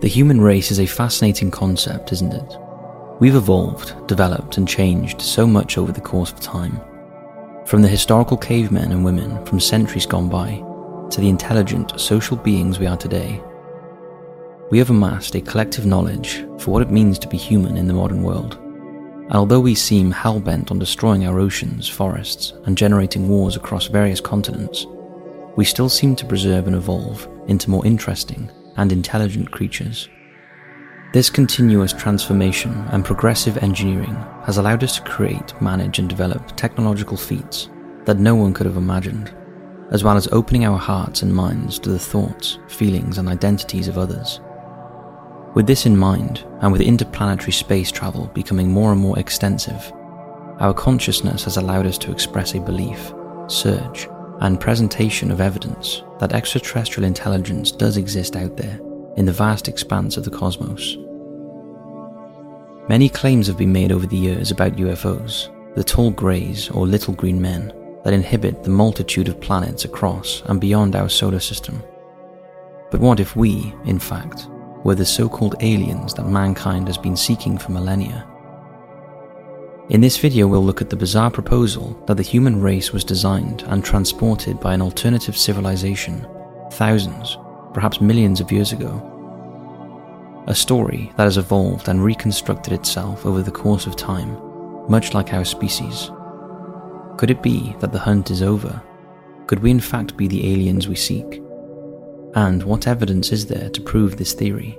The human race is a fascinating concept, isn't it? We've evolved, developed, and changed so much over the course of time. From the historical cavemen and women from centuries gone by to the intelligent social beings we are today, we have amassed a collective knowledge for what it means to be human in the modern world. Although we seem hell bent on destroying our oceans, forests, and generating wars across various continents, we still seem to preserve and evolve into more interesting and intelligent creatures. This continuous transformation and progressive engineering has allowed us to create, manage, and develop technological feats that no one could have imagined, as well as opening our hearts and minds to the thoughts, feelings, and identities of others. With this in mind, and with interplanetary space travel becoming more and more extensive, our consciousness has allowed us to express a belief, search, and presentation of evidence that extraterrestrial intelligence does exist out there in the vast expanse of the cosmos. Many claims have been made over the years about UFOs, the tall greys or little green men that inhabit the multitude of planets across and beyond our solar system. But what if we, in fact, were the so called aliens that mankind has been seeking for millennia? In this video, we'll look at the bizarre proposal that the human race was designed and transported by an alternative civilization thousands, perhaps millions of years ago. A story that has evolved and reconstructed itself over the course of time, much like our species. Could it be that the hunt is over? Could we in fact be the aliens we seek? And what evidence is there to prove this theory?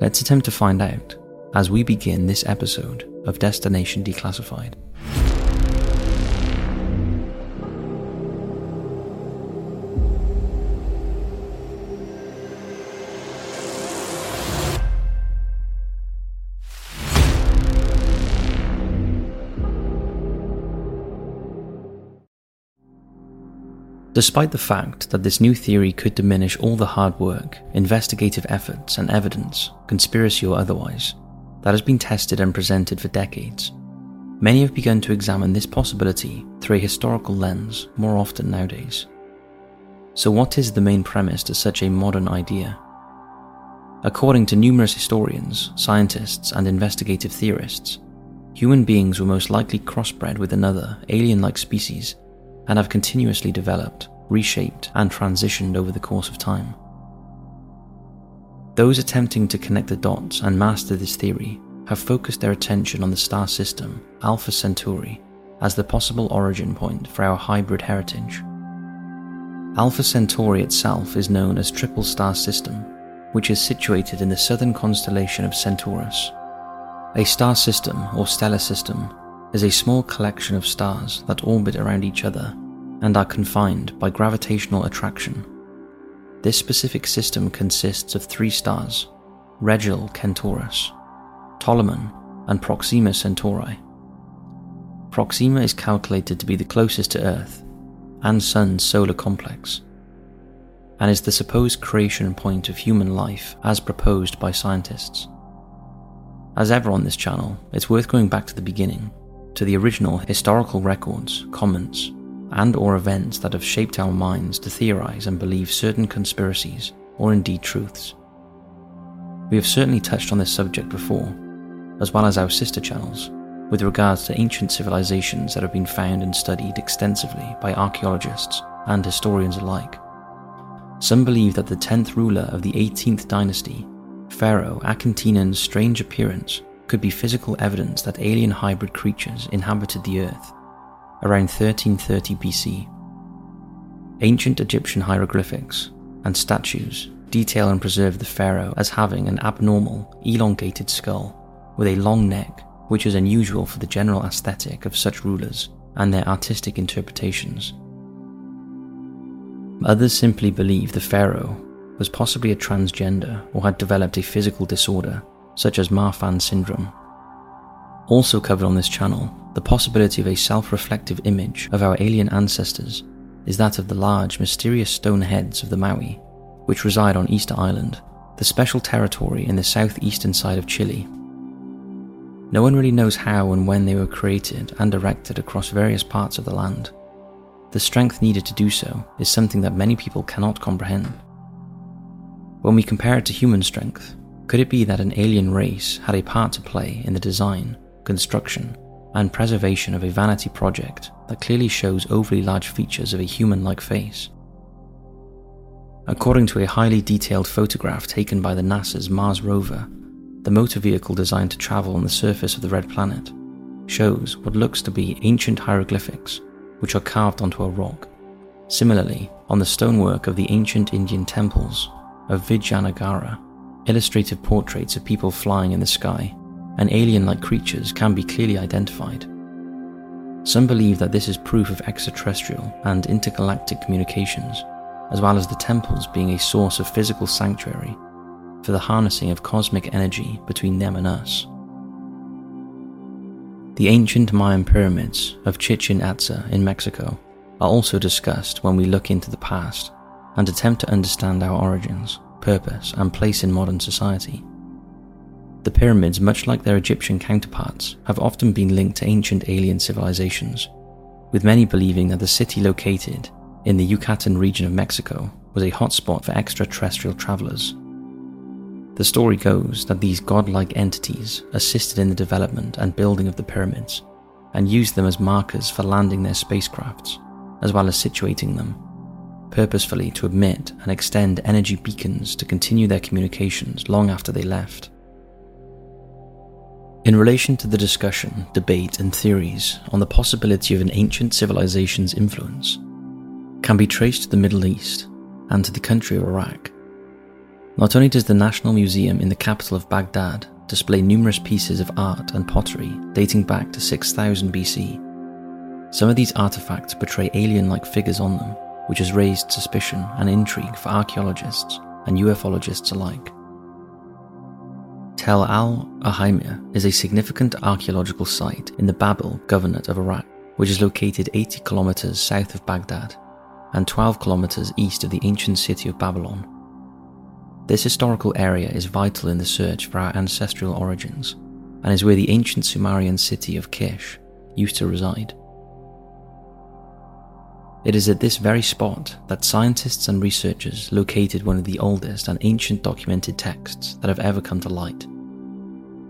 Let's attempt to find out as we begin this episode of Destination Declassified. Despite the fact that this new theory could diminish all the hard work, investigative efforts, and evidence, conspiracy or otherwise, that has been tested and presented for decades, many have begun to examine this possibility through a historical lens more often nowadays. So, what is the main premise to such a modern idea? According to numerous historians, scientists, and investigative theorists, human beings were most likely crossbred with another alien like species and have continuously developed, reshaped, and transitioned over the course of time. Those attempting to connect the dots and master this theory have focused their attention on the star system Alpha Centauri as the possible origin point for our hybrid heritage. Alpha Centauri itself is known as Triple Star System, which is situated in the southern constellation of Centaurus. A star system or stellar system is a small collection of stars that orbit around each other and are confined by gravitational attraction. This specific system consists of three stars Rigil Centaurus, Ptolemy, and Proxima Centauri. Proxima is calculated to be the closest to Earth and Sun's solar complex, and is the supposed creation point of human life as proposed by scientists. As ever on this channel, it's worth going back to the beginning to the original historical records, comments, and or events that have shaped our minds to theorize and believe certain conspiracies or indeed truths. We have certainly touched on this subject before, as well as our sister channels, with regards to ancient civilizations that have been found and studied extensively by archaeologists and historians alike. Some believe that the 10th ruler of the 18th dynasty, Pharaoh Akhenaten's strange appearance could be physical evidence that alien hybrid creatures inhabited the Earth around 1330 BC. Ancient Egyptian hieroglyphics and statues detail and preserve the pharaoh as having an abnormal, elongated skull with a long neck, which is unusual for the general aesthetic of such rulers and their artistic interpretations. Others simply believe the pharaoh was possibly a transgender or had developed a physical disorder such as Marfan syndrome. Also covered on this channel, the possibility of a self reflective image of our alien ancestors is that of the large, mysterious stone heads of the Moai, which reside on Easter Island, the special territory in the southeastern side of Chile. No one really knows how and when they were created and erected across various parts of the land. The strength needed to do so is something that many people cannot comprehend. When we compare it to human strength, could it be that an alien race had a part to play in the design, construction, and preservation of a vanity project that clearly shows overly large features of a human like face? According to a highly detailed photograph taken by the NASA's Mars rover, the motor vehicle designed to travel on the surface of the red planet shows what looks to be ancient hieroglyphics which are carved onto a rock. Similarly, on the stonework of the ancient Indian temples of Vijayanagara, illustrative portraits of people flying in the sky and alien like creatures can be clearly identified. Some believe that this is proof of extraterrestrial and intergalactic communications as well as the temples being a source of physical sanctuary for the harnessing of cosmic energy between them and us. The ancient Mayan pyramids of Chichen Itza in Mexico are also discussed when we look into the past and attempt to understand our origins, purpose, and place in modern society. The pyramids, much like their Egyptian counterparts, have often been linked to ancient alien civilizations, with many believing that the city located in the Yucatan region of Mexico was a hotspot for extraterrestrial travelers. The story goes that these godlike entities assisted in the development and building of the pyramids and used them as markers for landing their spacecrafts, as well as situating them, purposefully to emit and extend energy beacons to continue their communications long after they left. In relation to the discussion, debate, and theories on the possibility of an ancient civilization's influence, can be traced to the Middle East and to the country of Iraq. Not only does the National Museum in the capital of Baghdad display numerous pieces of art and pottery dating back to 6000 BC, some of these artifacts portray alien like figures on them, which has raised suspicion and intrigue for archaeologists and ufologists alike. Tel al Ahmar is a significant archaeological site in the Babil Governorate of Iraq, which is located 80 kilometers south of Baghdad and 12 kilometers east of the ancient city of Babylon. This historical area is vital in the search for our ancestral origins and is where the ancient Sumerian city of Kish used to reside. It is at this very spot that scientists and researchers located one of the oldest and ancient documented texts that have ever come to light.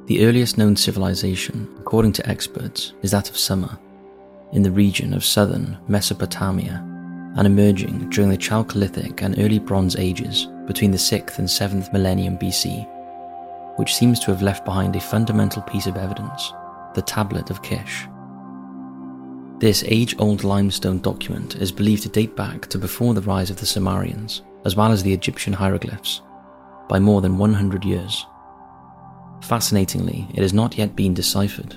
The earliest known civilization, according to experts, is that of Sumer, in the region of southern Mesopotamia and emerging during the Chalcolithic and early Bronze Ages between the 6th and 7th millennium BC, which seems to have left behind a fundamental piece of evidence the Tablet of Kish. This age old limestone document is believed to date back to before the rise of the Sumerians, as well as the Egyptian hieroglyphs, by more than 100 years. Fascinatingly, it has not yet been deciphered.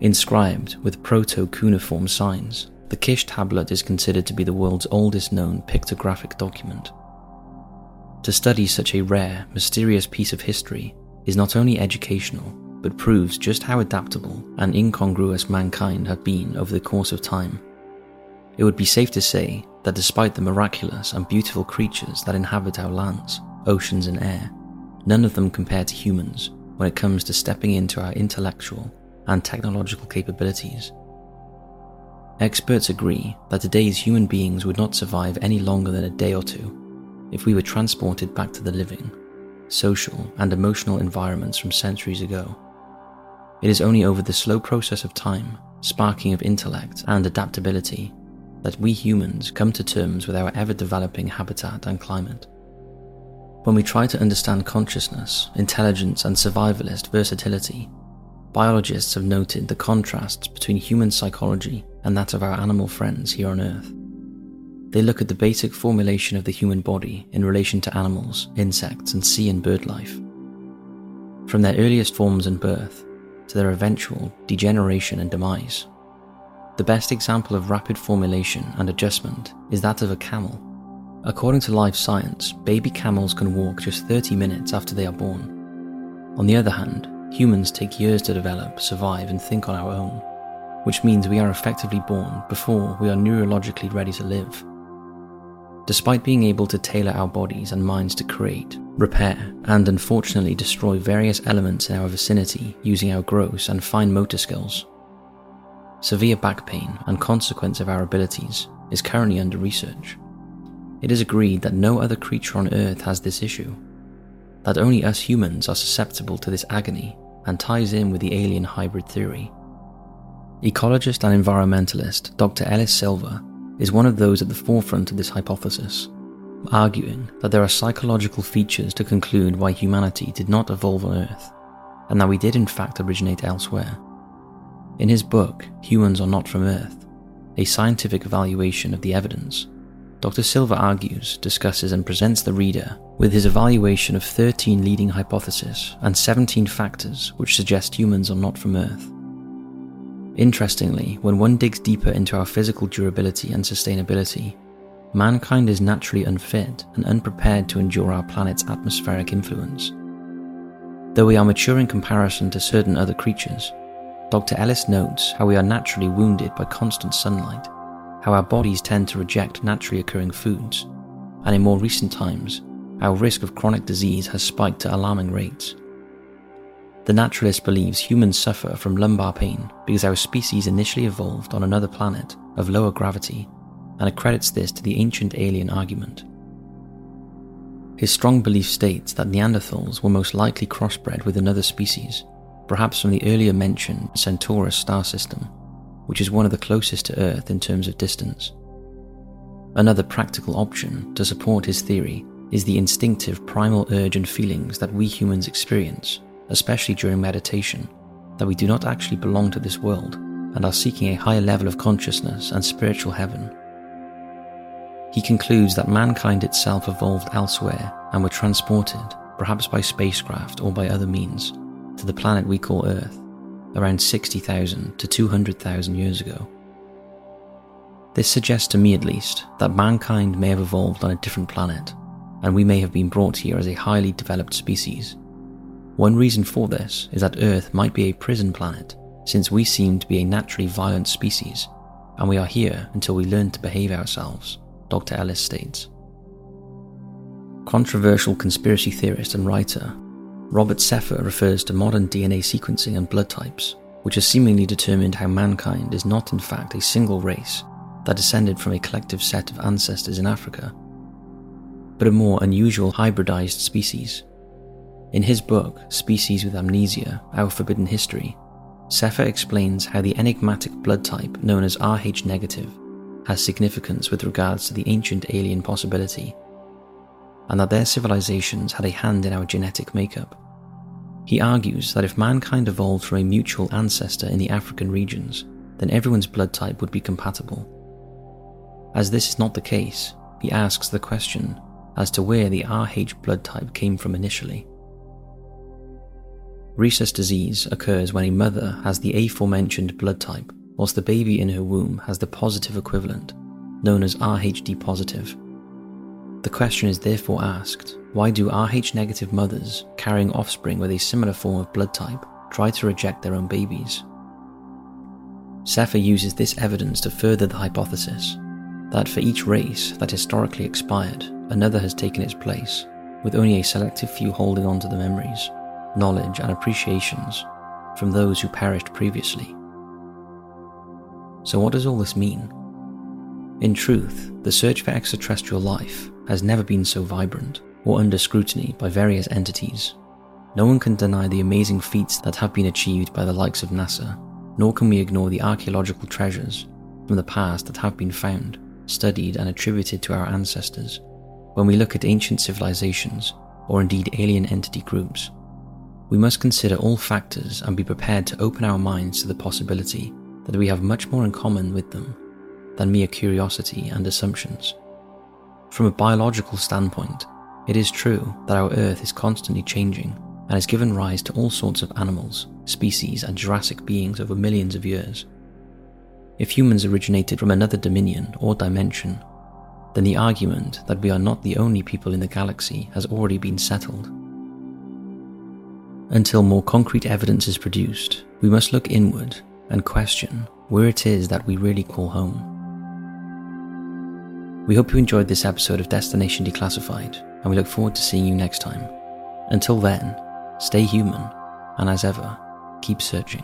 Inscribed with proto cuneiform signs, the Kish tablet is considered to be the world's oldest known pictographic document. To study such a rare, mysterious piece of history is not only educational, but proves just how adaptable and incongruous mankind have been over the course of time. It would be safe to say that despite the miraculous and beautiful creatures that inhabit our lands, oceans, and air, none of them compare to humans when it comes to stepping into our intellectual and technological capabilities Experts agree that today's human beings would not survive any longer than a day or two if we were transported back to the living, social, and emotional environments from centuries ago. It is only over the slow process of time, sparking of intellect and adaptability, that we humans come to terms with our ever developing habitat and climate. When we try to understand consciousness, intelligence, and survivalist versatility, biologists have noted the contrasts between human psychology and that of our animal friends here on Earth. They look at the basic formulation of the human body in relation to animals, insects, and sea and bird life. From their earliest forms and birth to their eventual degeneration and demise. The best example of rapid formulation and adjustment is that of a camel. According to life science, baby camels can walk just 30 minutes after they are born. On the other hand, humans take years to develop, survive, and think on our own which means we are effectively born before we are neurologically ready to live. Despite being able to tailor our bodies and minds to create, repair, and unfortunately destroy various elements in our vicinity using our gross and fine motor skills, severe back pain and consequence of our abilities is currently under research. it is agreed that no other creature on Earth has this issue, that only us humans are susceptible to this agony and ties in with the alien hybrid theory. Ecologist and environmentalist Dr. Ellis Silver is one of those at the forefront of this hypothesis, arguing that there are psychological features to conclude why humanity did not evolve on Earth, and that we did in fact originate elsewhere. In his book, Humans Are Not From Earth, a scientific evaluation of the evidence, Dr. Silver argues, discusses, and presents the reader with his evaluation of 13 leading hypotheses and 17 factors which suggest humans are not from Earth. Interestingly, when one digs deeper into our physical durability and sustainability, mankind is naturally unfit and unprepared to endure our planet's atmospheric influence. Though we are mature in comparison to certain other creatures, Dr. Ellis notes how we are naturally wounded by constant sunlight how our bodies tend to reject naturally occurring foods, and in more recent times, our risk of chronic disease has spiked to alarming rates. The naturalist believes humans suffer from lumbar pain because our species initially evolved on another planet of lower gravity and accredits this to the ancient alien argument. His strong belief states that Neanderthals were most likely crossbred with another species, perhaps from the earlier mentioned Centaurus star system, which is one of the closest to Earth in terms of distance. Another practical option to support his theory is the instinctive primal urge and feelings that we humans experience, especially during meditation, that we do not actually belong to this world and are seeking a higher level of consciousness and spiritual heaven. He concludes that mankind itself evolved elsewhere and were transported, perhaps by spacecraft or by other means, to the planet we call Earth around 60,000 to 200,000 years ago. This suggests to me, at least, that mankind may have evolved on a different planet, and we may have been brought here as a highly developed species. One reason for this is that Earth might be a prison planet, since we seem to be a naturally violent species, and we are here until we learn to behave ourselves, Dr. Ellis states. Controversial conspiracy theorist and writer Robert Sepehr refers to modern DNA sequencing and blood types, which has seemingly determined how mankind is not in fact a single race that descended from a collective set of ancestors in Africa, but a more unusual hybridized species. In his book, Species with Amnesia Our Forbidden History, Sepehr explains how the enigmatic blood type known as Rh negative has significance with regards to the ancient alien possibility, and that their civilizations had a hand in our genetic makeup. He argues that if mankind evolved from a mutual ancestor in the African regions, then everyone's blood type would be compatible. As this is not the case, he asks the question as to where the Rh blood type came from initially. Rhesus disease occurs when a mother has the aforementioned blood type, whilst the baby in her womb has the positive equivalent, known as Rhd positive. The question is therefore asked why do Rh negative mothers carrying offspring with a similar form of blood type try to reject their own babies? Sepehr uses this evidence to further the hypothesis that for each race that historically expired, another has taken its place, with only a selective few holding on to the memories, knowledge, and appreciations from those who perished previously. So, what does all this mean? In truth, the search for extraterrestrial life has never been so vibrant or under scrutiny by various entities. No one can deny the amazing feats that have been achieved by the likes of NASA, nor can we ignore the archaeological treasures from the past that have been found, studied, and attributed to our ancestors when we look at ancient civilizations or indeed alien entity groups. We must consider all factors and be prepared to open our minds to the possibility that we have much more in common with them than mere curiosity and assumptions. From a biological standpoint, it is true that our Earth is constantly changing and has given rise to all sorts of animals, species, and Jurassic beings over millions of years. If humans originated from another dominion or dimension, then the argument that we are not the only people in the galaxy has already been settled. Until more concrete evidence is produced, we must look inward and question where it is that we really call home. We hope you enjoyed this episode of Destination Declassified and we look forward to seeing you next time. Until then, stay human, and as ever, keep searching.